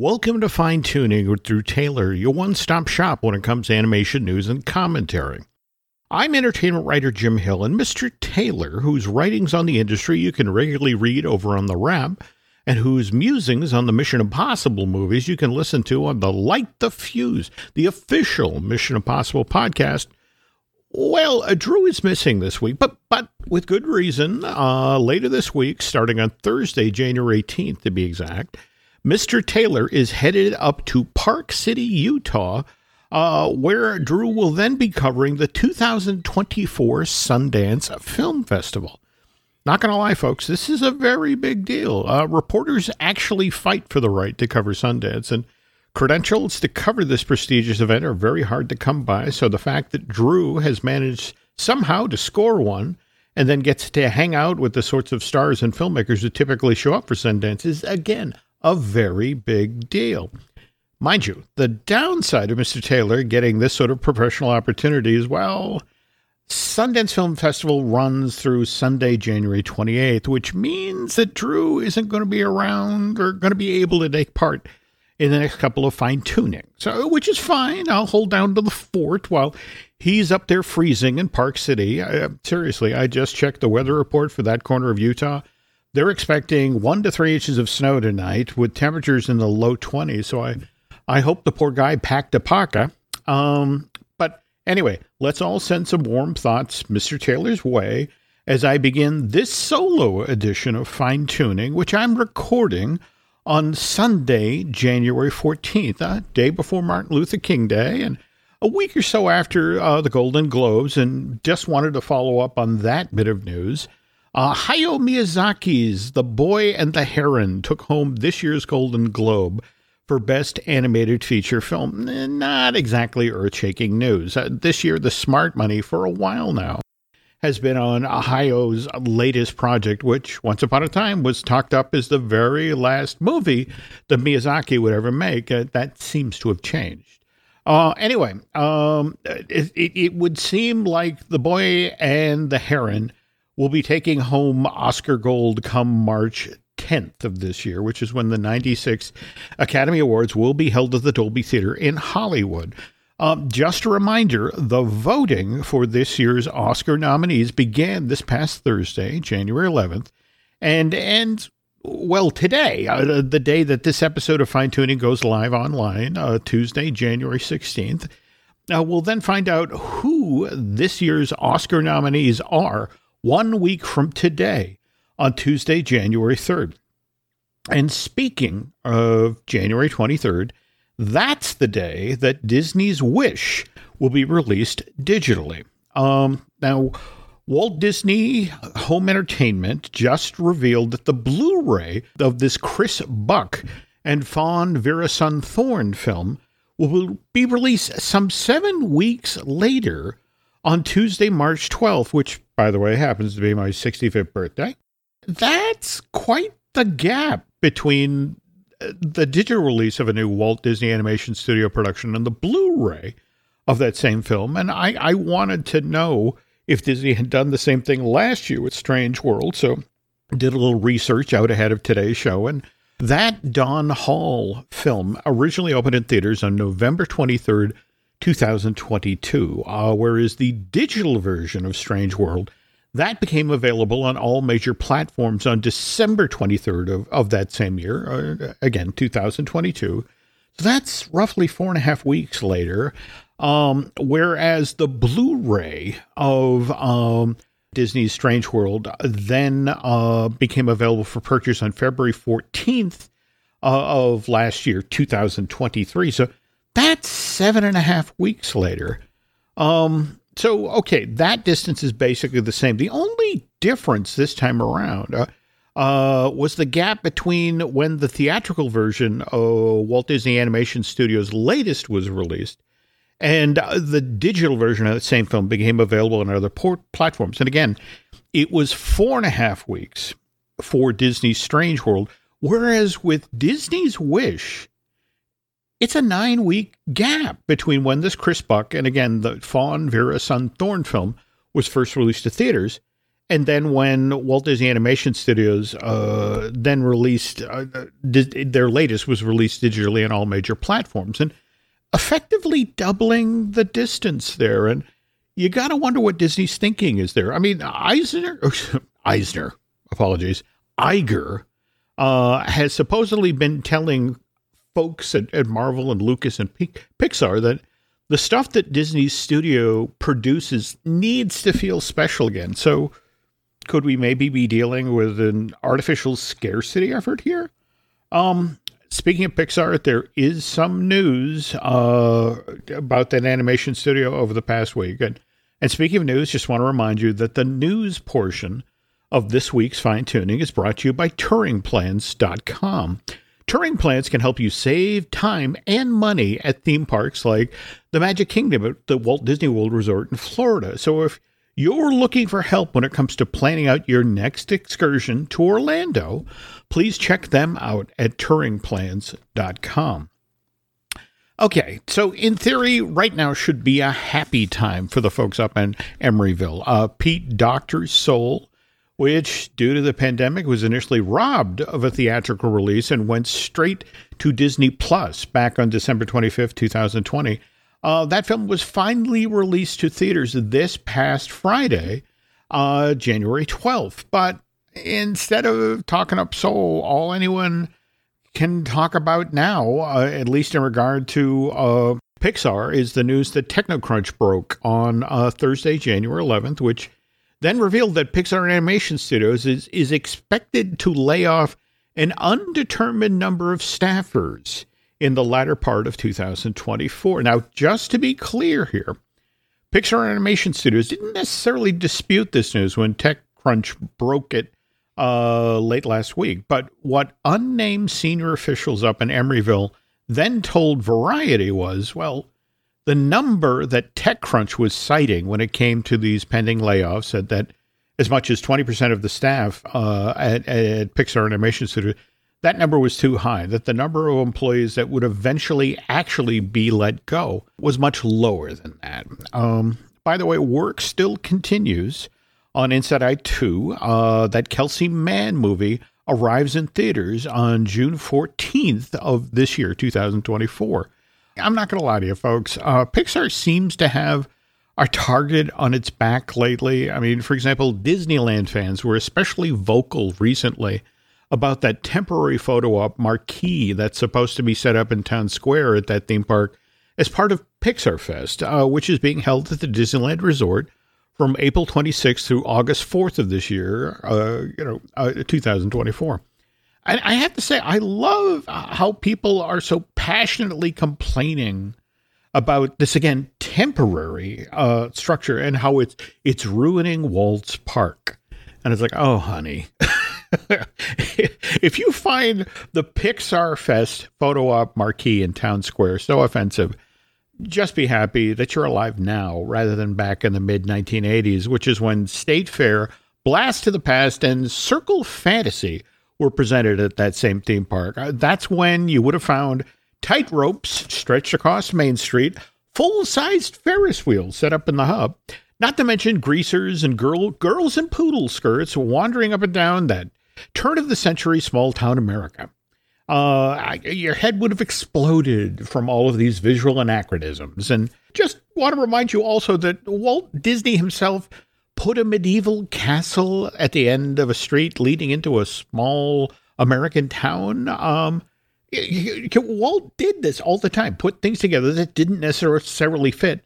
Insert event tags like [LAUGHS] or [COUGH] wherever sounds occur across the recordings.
Welcome to Fine Tuning with Drew Taylor, your one stop shop when it comes to animation news and commentary. I'm entertainment writer Jim Hill, and Mr. Taylor, whose writings on the industry you can regularly read over on the Wrap, and whose musings on the Mission Impossible movies you can listen to on the Light the Fuse, the official Mission Impossible podcast. Well, uh, Drew is missing this week, but but with good reason. Uh, later this week, starting on Thursday, January 18th to be exact, Mr. Taylor is headed up to Park City, Utah, uh, where Drew will then be covering the 2024 Sundance Film Festival. Not going to lie, folks, this is a very big deal. Uh, reporters actually fight for the right to cover Sundance, and credentials to cover this prestigious event are very hard to come by. So the fact that Drew has managed somehow to score one and then gets to hang out with the sorts of stars and filmmakers who typically show up for Sundance is, again, a very big deal. Mind you, the downside of Mr. Taylor getting this sort of professional opportunity is well, Sundance Film Festival runs through Sunday, January 28th, which means that Drew isn't going to be around or going to be able to take part in the next couple of fine tuning. So, which is fine. I'll hold down to the fort while he's up there freezing in Park City. I, seriously, I just checked the weather report for that corner of Utah. They're expecting one to three inches of snow tonight with temperatures in the low 20s. So I, I hope the poor guy packed a parka. Um, but anyway, let's all send some warm thoughts Mr. Taylor's way as I begin this solo edition of Fine Tuning, which I'm recording on Sunday, January 14th, a day before Martin Luther King Day, and a week or so after uh, the Golden Globes, and just wanted to follow up on that bit of news. Uh, Hayao Miyazaki's The Boy and the Heron took home this year's Golden Globe for Best Animated Feature Film. Not exactly earth shaking news. Uh, this year, the smart money for a while now has been on Hayao's latest project, which once upon a time was talked up as the very last movie that Miyazaki would ever make. Uh, that seems to have changed. Uh, anyway, um, it, it, it, would seem like The Boy and the Heron will be taking home Oscar Gold come March 10th of this year, which is when the 96 Academy Awards will be held at the Dolby Theater in Hollywood. Um, just a reminder the voting for this year's Oscar nominees began this past Thursday, January 11th, and ends, well, today, uh, the day that this episode of Fine Tuning goes live online, uh, Tuesday, January 16th. Uh, we'll then find out who this year's Oscar nominees are one week from today on Tuesday, January 3rd. And speaking of January 23rd, that's the day that Disney's Wish will be released digitally. Um, now, Walt Disney Home Entertainment just revealed that the Blu ray of this Chris Buck and Fawn Veerasunthorn film will be released some seven weeks later on Tuesday, March 12th, which, by the way, happens to be my 65th birthday. That's quite the gap between uh, the digital release of a new Walt Disney Animation Studio production and the Blu ray of that same film. And I, I wanted to know if Disney had done the same thing last year with Strange World. So did a little research out ahead of today's show. And that Don Hall film originally opened in theaters on November 23rd, 2022, uh, whereas the digital version of Strange World that became available on all major platforms on December 23rd of, of that same year, uh, again, 2022. So that's roughly four and a half weeks later. Um, whereas the Blu ray of um, Disney's Strange World then uh, became available for purchase on February 14th uh, of last year, 2023. So that's seven and a half weeks later. Um, so, okay, that distance is basically the same. The only difference this time around, uh, uh, was the gap between when the theatrical version of Walt Disney Animation Studios' latest was released and uh, the digital version of the same film became available on other port platforms. And again, it was four and a half weeks for Disney's Strange World, whereas with Disney's Wish, it's a nine week gap between when this Chris Buck and again the Fawn Veerasunthorn film was first released to theaters, and then when Walt Disney Animation Studios uh, then released uh, their latest was released digitally on all major platforms, and effectively doubling the distance there. And you got to wonder what Disney's thinking is there. I mean, Eisner, [LAUGHS] Eisner, apologies, Iger uh, has supposedly been telling folks at, at Marvel and Lucas and P- Pixar that the stuff that Disney's studio produces needs to feel special again. So, could we maybe be dealing with an artificial scarcity effort here? Um, speaking of Pixar, there is some news uh, about that animation studio over the past week. And, and speaking of news, just want to remind you that the news portion of this week's fine tuning is brought to you by TouringPlans.com. Touring plans can help you save time and money at theme parks like the Magic Kingdom at the Walt Disney World Resort in Florida. So if you're looking for help when it comes to planning out your next excursion to Orlando, please check them out at touringplans.com. Okay, so in theory, right now should be a happy time for the folks up in Emeryville. Uh, Pete Docter Soul, which, due to the pandemic, was initially robbed of a theatrical release and went straight to Disney Plus back on December 25th, 2020. Uh, that film was finally released to theaters this past Friday, uh, January 12th. But instead of talking up Soul, all anyone can talk about now, uh, at least in regard to uh, Pixar, is the news that TechCrunch broke on uh, Thursday, January 11th, which then revealed that Pixar Animation Studios is, is expected to lay off an undetermined number of staffers in the latter part of 2024. Now, just to be clear here, Pixar Animation Studios didn't necessarily dispute this news when TechCrunch broke it uh, late last week. But what unnamed senior officials up in Emeryville then told Variety was, well, the number that TechCrunch was citing when it came to these pending layoffs said that as much as 20% of the staff uh, at, at Pixar Animation Studio, that number was too high, that the number of employees that would eventually actually be let go was much lower than that. Um, by the way, work still continues on Inside Out 2. Uh, that Kelsey Mann movie arrives in theaters on June 14th of this year, 2024. I'm not going to lie to you, folks. Uh, Pixar seems to have our target on its back lately. I mean, for example, Disneyland fans were especially vocal recently about that temporary photo op marquee that's supposed to be set up in town square at that theme park as part of Pixar Fest, uh, which is being held at the Disneyland Resort from April 26th through August 4th of this year, uh, you know, uh, 2024. And I have to say, I love how people are so passionately complaining about this again temporary uh, structure and how it's it's ruining Walt's Park. And it's like, oh, honey. [LAUGHS] if you find the Pixar Fest photo op marquee in Town Square so offensive, just be happy that you're alive now rather than back in the mid 1980s, which is when State Fair, Blast to the Past, and Circus Fantasy were presented at that same theme park. Uh, that's when you would have found tight ropes stretched across Main Street, full sized Ferris wheels set up in the hub, not to mention greasers and girl, girls in poodle skirts wandering up and down that turn of the century small town America uh, your head would have exploded from all of these visual anachronisms. And just want to remind you also that Walt Disney himself put a medieval castle at the end of a street leading into a small American town. Um, Walt did this all the time, put things together that didn't necessarily fit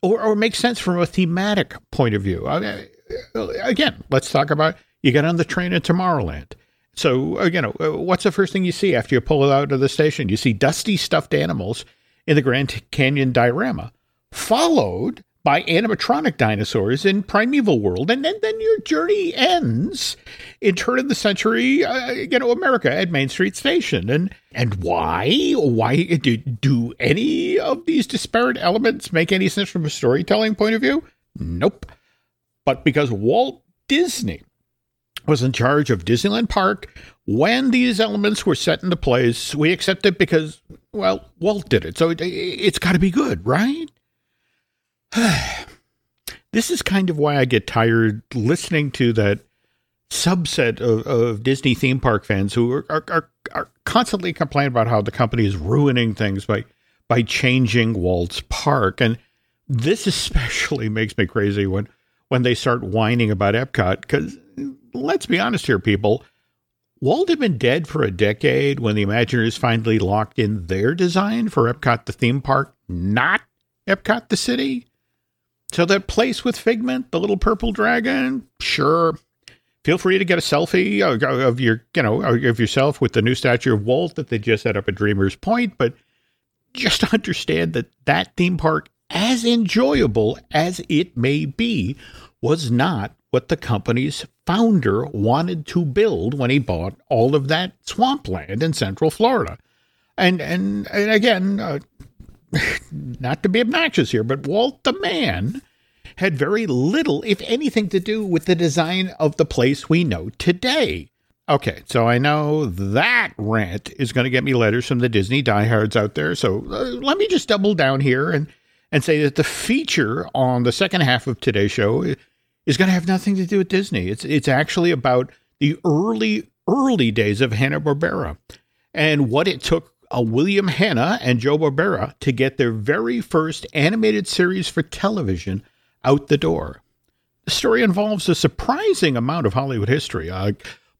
or, or make sense from a thematic point of view. again, let's talk about you get on the train at Tomorrowland so, uh, you know, uh, what's the first thing you see after you pull it out of the station? You see dusty stuffed animals in the Grand Canyon diorama, followed by animatronic dinosaurs in primeval world, and then, then your journey ends in turn of the century, uh, you know, America at Main Street Station. And and why? Why do, do any of these disparate elements make any sense from a storytelling point of view? Nope. But because Walt Disney was in charge of Disneyland Park when these elements were set into place, we accept it because, well, Walt did it. So it, it's got to be good, right? [SIGHS] this is kind of why I get tired listening to that subset of, of Disney theme park fans who are, are, are, are constantly complaining about how the company is ruining things by by changing Walt's park. And this especially [LAUGHS] makes me crazy when when they start whining about Epcot. Because let's be honest here, people. Walt had been dead for a decade when the Imagineers finally locked in their design for Epcot, the theme park, not Epcot, the city. So that place with Figment, the little purple dragon, sure. Feel free to get a selfie of your, you know, of yourself with the new statue of Walt that they just set up at Dreamers Point. But just [LAUGHS] understand that that theme park, as enjoyable as it may be, was not what the company's founder wanted to build when he bought all of that swampland in Central Florida. And and, and again, uh, [LAUGHS] not to be obnoxious here, but Walt the man had very little, if anything, to do with the design of the place we know today. Okay, so I know that rant is going to get me letters from the Disney diehards out there. So uh, let me just double down here and, and say that the feature on the second half of today's show is going to have nothing to do with Disney. It's it's actually about the early early days of Hanna Barbera and what it took a William Hanna and Joe Barbera to get their very first animated series for television out the door. The story involves a surprising amount of Hollywood history. Uh,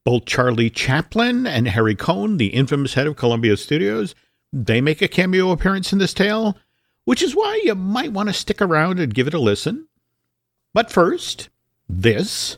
both Charlie Chaplin and Harry Cohn, the infamous head of Columbia Studios, they make a cameo appearance in this tale, which is why you might want to stick around and give it a listen. But first, this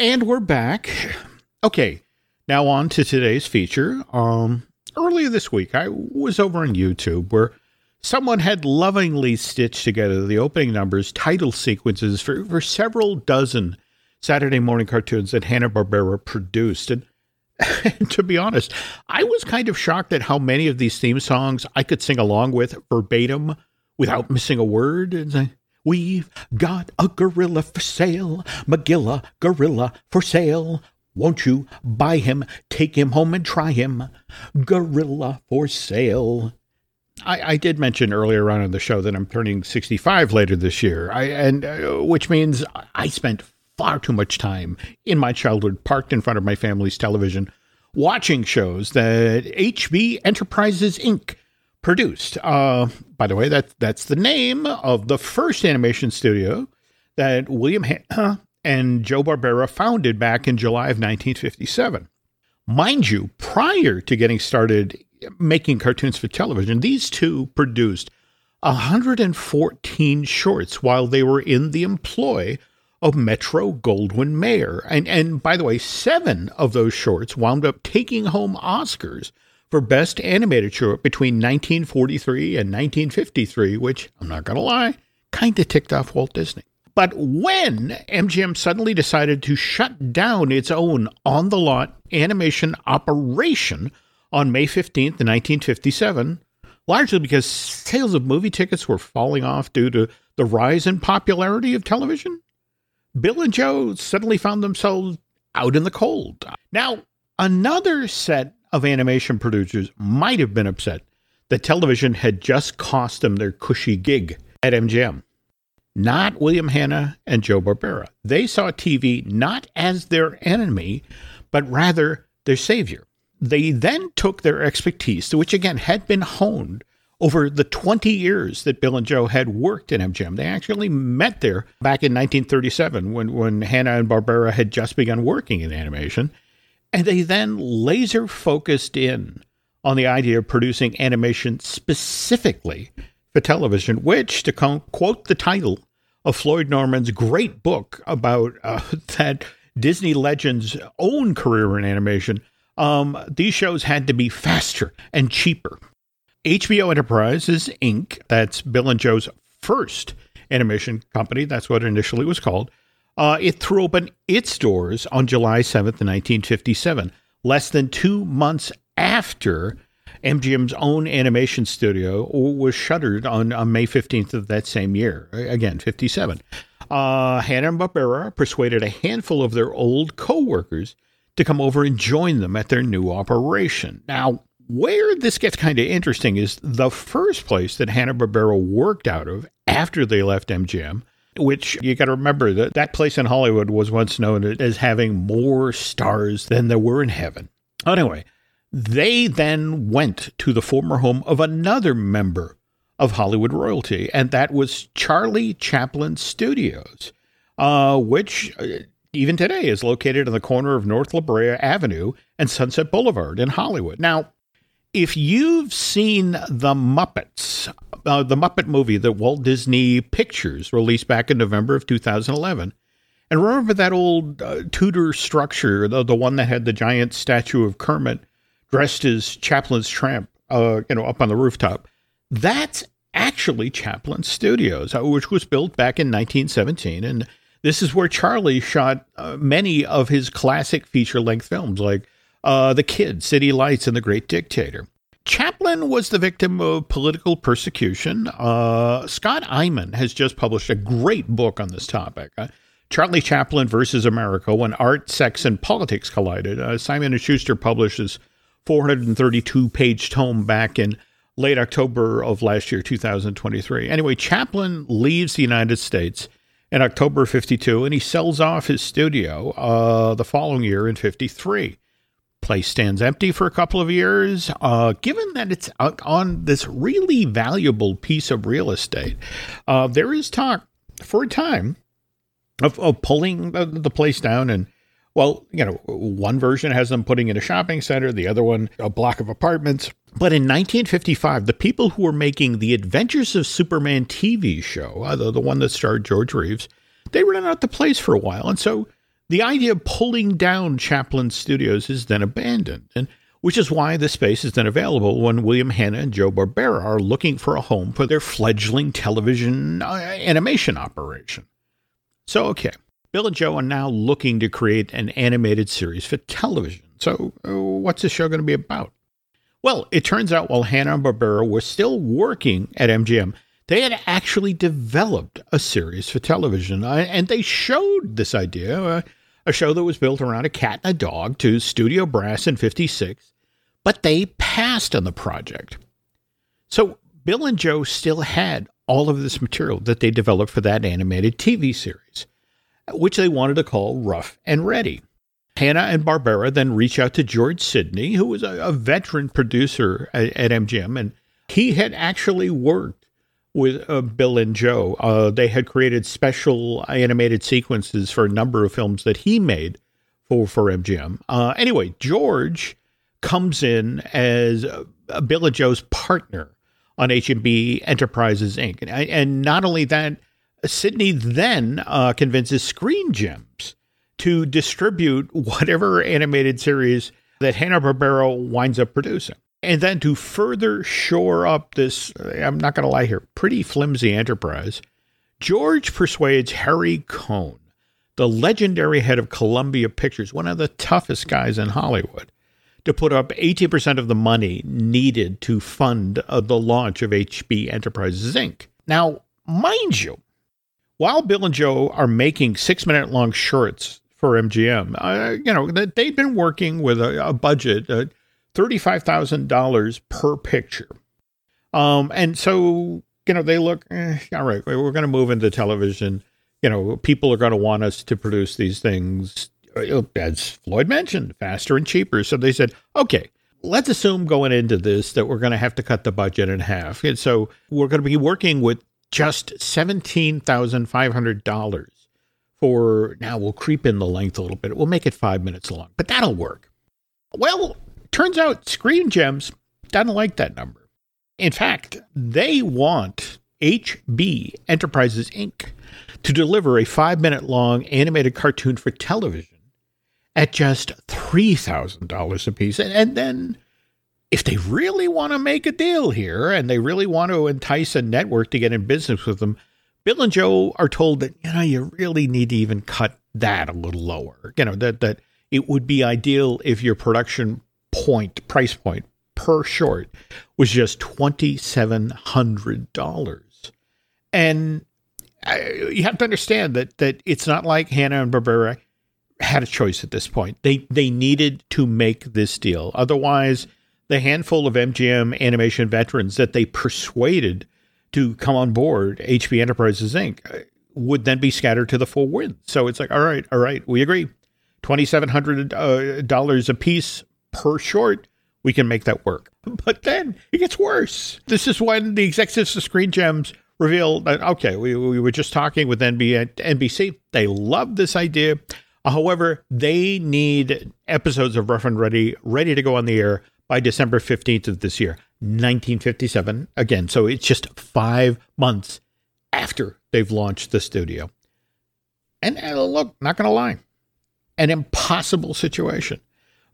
And we're back. Okay, now on to today's feature. Um, earlier this week, I was over on YouTube where someone had lovingly stitched together the opening numbers, title sequences for, for several dozen Saturday morning cartoons that Hanna Barbera produced. And, [LAUGHS] and to be honest, I was kind of shocked at how many of these theme songs I could sing along with verbatim without missing a word. And We've got a gorilla for sale, Magilla gorilla for sale. Won't you buy him, take him home and try him? Gorilla for sale. I, I did mention earlier on in the show that I'm turning 65 later this year, I, and uh, which means I spent far too much time in my childhood parked in front of my family's television watching shows that HB Enterprises Inc produced. Uh, by the way, that that's the name of the first animation studio that William Hanna [CLEARS THROAT] and Joe Barbera founded back in July of 1957. Mind you, prior to getting started making cartoons for television, these two produced 114 shorts while they were in the employ of Metro Goldwyn Mayer. And and by the way, seven of those shorts wound up taking home Oscars for Best Animated Short between 1943 and 1953, which, I'm not going to lie, kind of ticked off Walt Disney. But when MGM suddenly decided to shut down its own on the lot animation operation on May 15th, 1957, largely because sales of movie tickets were falling off due to the rise in popularity of television, Bill and Joe suddenly found themselves out in the cold. Now, another set of animation producers might have been upset that television had just cost them their cushy gig at MGM. Not William Hanna and Joe Barbera. They saw TV not as their enemy, but rather their savior. They then took their expertise, which again had been honed over the 20 years that Bill and Joe had worked at MGM. They actually met there back in 1937 when, when Hanna and Barbera had just begun working in animation. And they then laser focused in on the idea of producing animation specifically for television, which, to quote the title of Floyd Norman's great book about uh, [LAUGHS] that Disney legend's own career in animation, um, these shows had to be faster and cheaper. HBO Enterprises Inc., that's Bill and Joe's first animation company, that's what it initially was called, uh, it threw open its doors on July 7th, 1957, less than two months after MGM's own animation studio was shuttered on, on May 15th of that same year. Again, 57. Uh, Hanna-Barbera persuaded a handful of their old co-workers to come over and join them at their new operation. Now, where this gets kind of interesting is the first place that Hanna-Barbera worked out of after they left MGM which you got to remember that that place in Hollywood was once known as having more stars than there were in heaven. Anyway, they then went to the former home of another member of Hollywood royalty, and that was Charlie Chaplin Studios, uh, which uh, even today is located on the corner of North La Brea Avenue and Sunset Boulevard in Hollywood. Now, if you've seen The Muppets, uh, the Muppet movie that Walt Disney Pictures released back in November of 2011, and remember that old uh, Tudor structure, the, the one that had the giant statue of Kermit dressed as Chaplin's tramp, uh, you know, up on the rooftop. That's actually Chaplin Studios, uh, which was built back in 1917, and this is where Charlie shot uh, many of his classic feature-length films, like uh, The Kid, City Lights, and The Great Dictator. Chaplin was the victim of political persecution. Uh, Scott Eyman has just published a great book on this topic. Uh, Charlie Chaplin versus America: When Art, Sex, and Politics Collided. Uh, Simon and Schuster published this 432-page tome back in late October of last year, 2023. Anyway, Chaplin leaves the United States in October 52, and he sells off his studio uh, the following year in 53 place stands empty for a couple of years. Uh, given that it's on this really valuable piece of real estate, uh, there is talk for a time of, of pulling the, the, place down. And, well, you know, one version has them putting in a shopping center, the other one, a block of apartments. But in 1955, the people who were making the Adventures of Superman TV show, uh, the, the one that starred George Reeves, they ran out the place for a while. And so the idea of pulling down Chaplin Studios is then abandoned, and which is why the space is then available when William Hanna and Joe Barbera are looking for a home for their fledgling television uh, animation operation. So, okay, Bill and Joe are now looking to create an animated series for television. So, uh, what's the show going to be about? Well, it turns out while Hanna and Barbera were still working at MGM, they had actually developed a series for television, uh, and they showed this idea. A show that was built around a cat and a dog to Studio Brass in 56, but they passed on the project. So Bill and Joe still had all of this material that they developed for that animated TV series, which they wanted to call Rough and Ready. Hanna and Barbera then reach out to George Sidney, who was a, a veteran producer at, at MGM, and he had actually worked with uh, Bill and Joe. Uh, they had created special animated sequences for a number of films that he made for for MGM. Uh, anyway, George comes in as uh, Bill and Joe's partner on HMB Enterprises Inc. And, and not only that, Sidney then uh, convinces Screen Gems to distribute whatever animated series that Hanna Barbera winds up producing. And then to further shore up this, I'm not going to lie here, pretty flimsy enterprise, George persuades Harry Cohn, the legendary head of Columbia Pictures, one of the toughest guys in Hollywood, to put up 80% of the money needed to fund uh, the launch of HB Enterprises Inc. Now, mind you, while Bill and Joe are making six minute long shorts for MGM, uh, you know, they've been working with a, a budget. Uh, $35,000 per picture. Um, and so, you know, they look, eh, all right, we're going to move into television. You know, people are going to want us to produce these things. uh, as Floyd mentioned, faster and cheaper. So they said, okay, let's assume going into this that we're going to have to cut the budget in half. And so we're going to be working with just $17,500 for now we'll creep in the length a little bit. We'll make it five minutes long, but that'll work. Well, turns out Screen Gems doesn't like that number. In fact, they want HB Enterprises Inc. to deliver a five minute long animated cartoon for television at just $3,000 a piece. And then, if they really want to make a deal here and they really want to entice a network to get in business with them, Bill and Joe are told that, you know, you really need to even cut that a little lower. You know, that, that it would be ideal if your production point, price point per short was just $2,700. And uh, you have to understand that that it's not like Hanna and Barbera had a choice at this point. They they needed to make this deal. Otherwise, the handful of MGM animation veterans that they persuaded to come on board HB Enterprises Inc. Uh, would then be scattered to the full wind. So it's like, all right, all right, we agree. 2,700 uh, dollars a piece per short, we can make that work. [LAUGHS] But then it gets worse. This is when the executives of Screen Gems reveal that, okay, we, we were just talking with NB, NBC. They love this idea. However, they need episodes of Rough and Ready ready to go on the air by December 15th of this year, 1957. Again, so it's just five months after they've launched the studio. And uh, look, not going to lie, an impossible situation.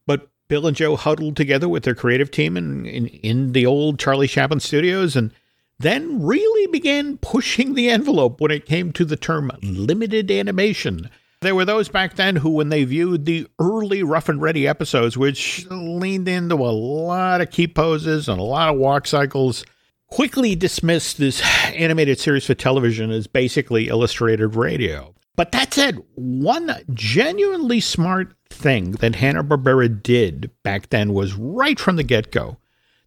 But Bill and Joe huddled together with their creative team in, in, in the old Charlie Chaplin studios and then really began pushing the envelope when it came to the term limited animation there were those back then who, when they viewed the early Rough and Ready episodes, which leaned into a lot of key poses and a lot of walk cycles, quickly dismissed this animated series for television as basically illustrated radio. But that said, one genuinely smart thing that Hanna-Barbera did back then was right from the get-go.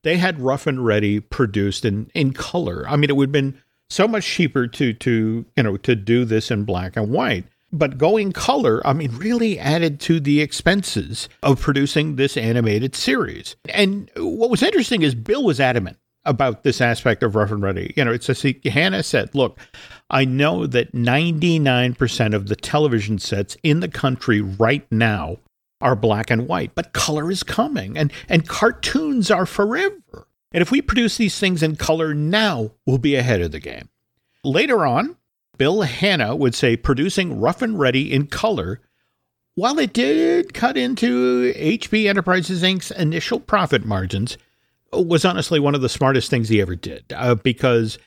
They had Rough and Ready produced in, in color. I mean, it would have been so much cheaper to to you know to do this in black and white. But going color, I mean, really added to the expenses of producing this animated series. And what was interesting is Bill was adamant about this aspect of Rough and Ready. You know, it's as Hanna said, look, I know that 99% of the television sets in the country right now are black and white, but color is coming and, and cartoons are forever. And if we produce these things in color now, we'll be ahead of the game. Later on, Bill Hanna would say producing Rough and Ready in color, while it did cut into HB Enterprises Inc.'s initial profit margins, was honestly one of the smartest things he ever did uh, because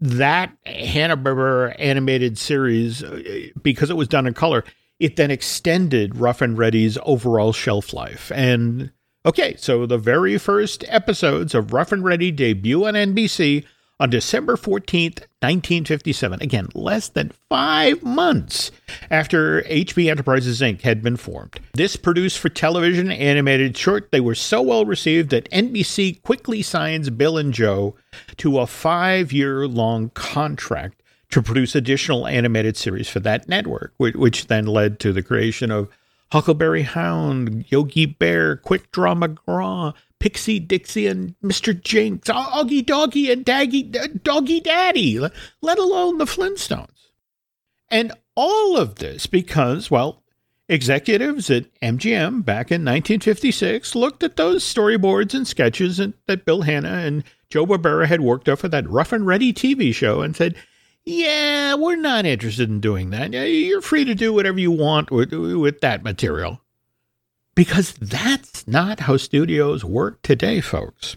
that Hanna-Barbera animated series, uh, because it was done in color, it then extended Rough and Ready's overall shelf life. And okay, so the very first episodes of Rough and Ready debut on NBC on December 14th, 1957. Again, less than five months after HB Enterprises Inc. had been formed. This produced for television animated short, they were so well received that NBC quickly signs Bill and Joe to a five year long contract to produce additional animated series for that network, which then led to the creation of Huckleberry Hound, Yogi Bear, Quick Draw McGraw, Pixie Dixie and Mr. Jinks, Augie Doggie and Daggy, uh, Doggie Daddy, let alone the Flintstones. And all of this because, well, executives at MGM back in 1956 looked at those storyboards and sketches that Bill Hanna and Joe Barbera had worked up for that Rough and Ready TV show and said, yeah, we're not interested in doing that. You're free to do whatever you want with, with that material. Because that's not how studios work today, folks.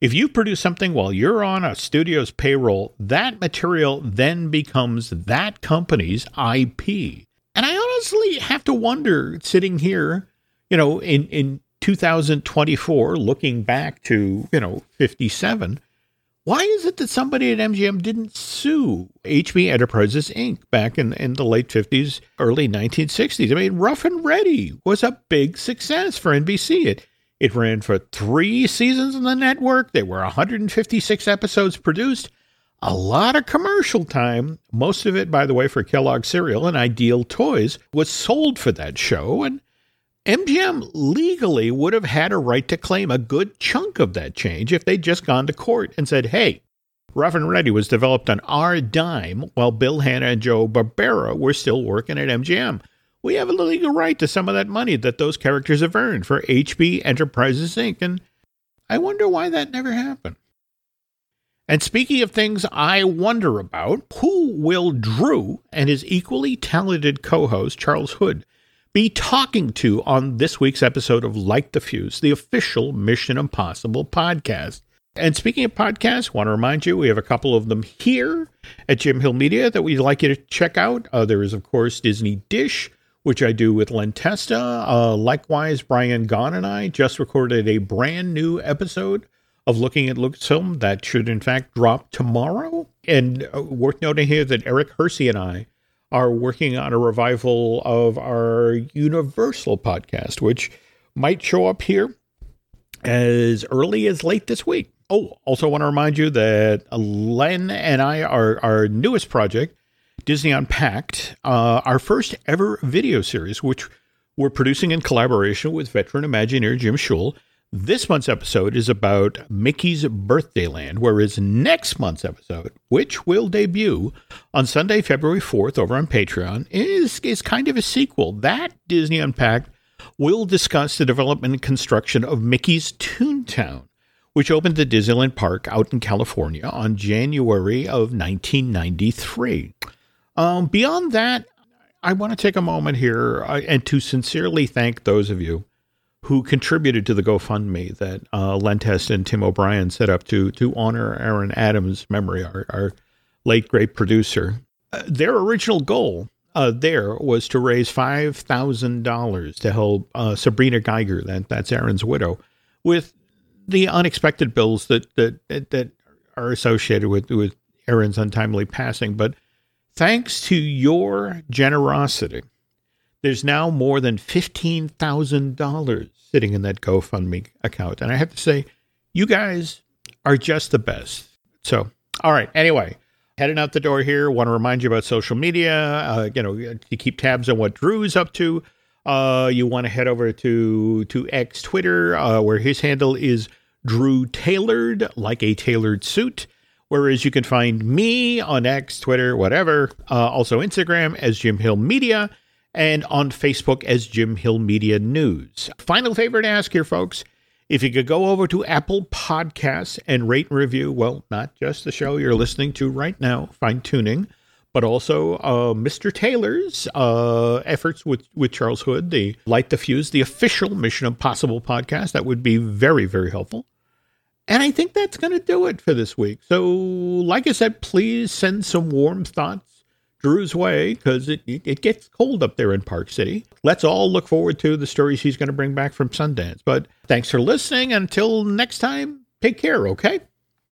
If you produce something while you're on a studio's payroll, that material then becomes that company's IP. And I honestly have to wonder, sitting here, you know, in, in 2024, looking back to, you know, 57, why is it that somebody at MGM didn't sue HB Enterprises Inc. back in, in the late 50s, early 1960s? I mean, Rough and Ready was a big success for NBC. It, it ran for three seasons on the network. There were 156 episodes produced. a lot of commercial time. Most of it, by the way, for Kellogg cereal and Ideal Toys was sold for that show. And MGM legally would have had a right to claim a good chunk of that change if they'd just gone to court and said, hey, Rough and Ready was developed on our dime while Bill Hanna and Joe Barbera were still working at MGM. We have a legal right to some of that money that those characters have earned for HB Enterprises Inc. And I wonder why that never happened. And speaking of things I wonder about, who will Drew and his equally talented co host, Charles Hood, be talking to on this week's episode of Light the Fuse, the official Mission Impossible podcast? And speaking of podcasts, want to remind you we have a couple of them here at Jim Hill Media that we'd like you to check out. Uh, there is, of course, Disney Dish, which I do with Len Testa. Uh, likewise, Brian Gaughan and I just recorded a brand new episode of Looking at Lucasfilm that should, in fact, drop tomorrow. And uh, worth noting here that Eric Hersey and I are working on a revival of our Universal podcast, which might show up here as early as late this week. Oh, also want to remind you that Len and I are our newest project, Disney Unpacked, uh, our first ever video series, which we're producing in collaboration with veteran Imagineer Jim Shull. This month's episode is about Mickey's Birthday Land, whereas next month's episode, which will debut on Sunday, February 4th over on Patreon, is, is kind of a sequel. That Disney Unpacked will discuss the development and construction of Mickey's Toontown which opened at Disneyland Park out in California on January of 1993. Um, beyond that, I want to take a moment here uh, and to sincerely thank those of you who contributed to the GoFundMe that uh, and Tim O'Brien set up to to honor Aaron Adams' memory, our, our late great producer. Uh, their original goal uh, there was to raise five thousand dollars to help uh, Sabrina Geiger, that that's Aaron's widow, with the unexpected bills that that that are associated with with Aaron's untimely passing. But thanks to your generosity, there's now more than fifteen thousand dollars sitting in that GoFundMe account, and I have to say, you guys are just the best. So, all right. Anyway, heading out the door here. Want to remind you about social media. Uh, you know, to keep tabs on what Drew's up to. Uh, you want to head over to to X Twitter, uh, where his handle is Drew Tailored, like a tailored suit. Whereas you can find me on X, Twitter, whatever, uh, also Instagram as Jim Hill Media, and on Facebook as Jim Hill Media News. Final favor to ask here, folks. If you could go over to Apple Podcasts and rate and review, well, not just the show you're listening to right now, fine tuning, but also uh, Mr. Taylor's uh, efforts with, with Charles Hood, the Light the Fuse, the official Mission Impossible podcast. That would be very, very helpful. And I think that's going to do it for this week. So, like I said, please send some warm thoughts Drew's way because it, it gets cold up there in Park City. Let's all look forward to the stories he's going to bring back from Sundance. But thanks for listening. Until next time, take care, okay?